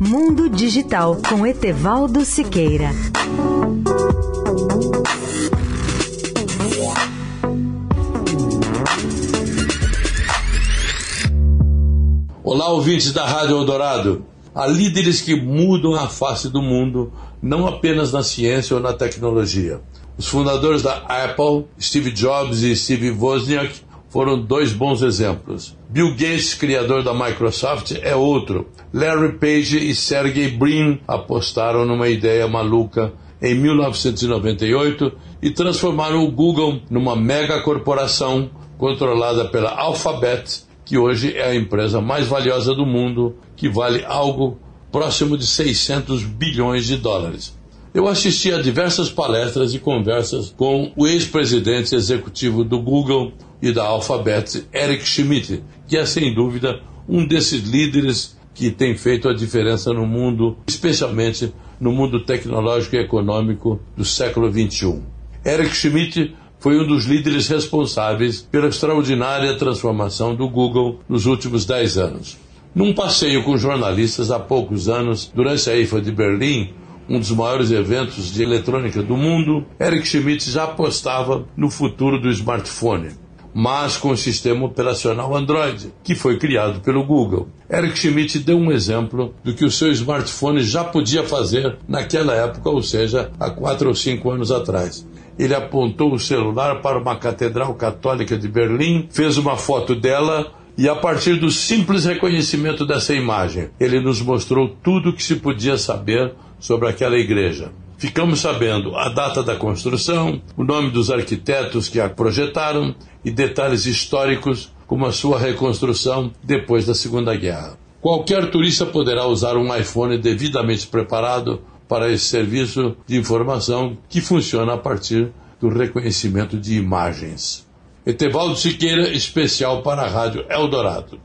Mundo Digital com Etevaldo Siqueira. Olá, ouvintes da Rádio Eldorado. Há líderes que mudam a face do mundo, não apenas na ciência ou na tecnologia. Os fundadores da Apple, Steve Jobs e Steve Wozniak, foram dois bons exemplos. Bill Gates, criador da Microsoft, é outro. Larry Page e Sergey Brin apostaram numa ideia maluca em 1998 e transformaram o Google numa mega corporação controlada pela Alphabet, que hoje é a empresa mais valiosa do mundo, que vale algo próximo de 600 bilhões de dólares. Eu assisti a diversas palestras e conversas com o ex-presidente executivo do Google e da Alphabet, Eric Schmidt, que é sem dúvida um desses líderes que tem feito a diferença no mundo, especialmente no mundo tecnológico e econômico do século XXI. Eric Schmidt foi um dos líderes responsáveis pela extraordinária transformação do Google nos últimos dez anos. Num passeio com jornalistas há poucos anos, durante a IFA de Berlim, um dos maiores eventos de eletrônica do mundo, Eric Schmidt já apostava no futuro do smartphone, mas com o sistema operacional Android, que foi criado pelo Google. Eric Schmidt deu um exemplo do que o seu smartphone já podia fazer naquela época, ou seja, há quatro ou cinco anos atrás. Ele apontou o celular para uma catedral católica de Berlim, fez uma foto dela e a partir do simples reconhecimento dessa imagem, ele nos mostrou tudo o que se podia saber sobre aquela igreja. Ficamos sabendo a data da construção, o nome dos arquitetos que a projetaram e detalhes históricos, como a sua reconstrução depois da Segunda Guerra. Qualquer turista poderá usar um iPhone devidamente preparado para esse serviço de informação que funciona a partir do reconhecimento de imagens. Etevaldo Siqueira, especial para a Rádio Eldorado.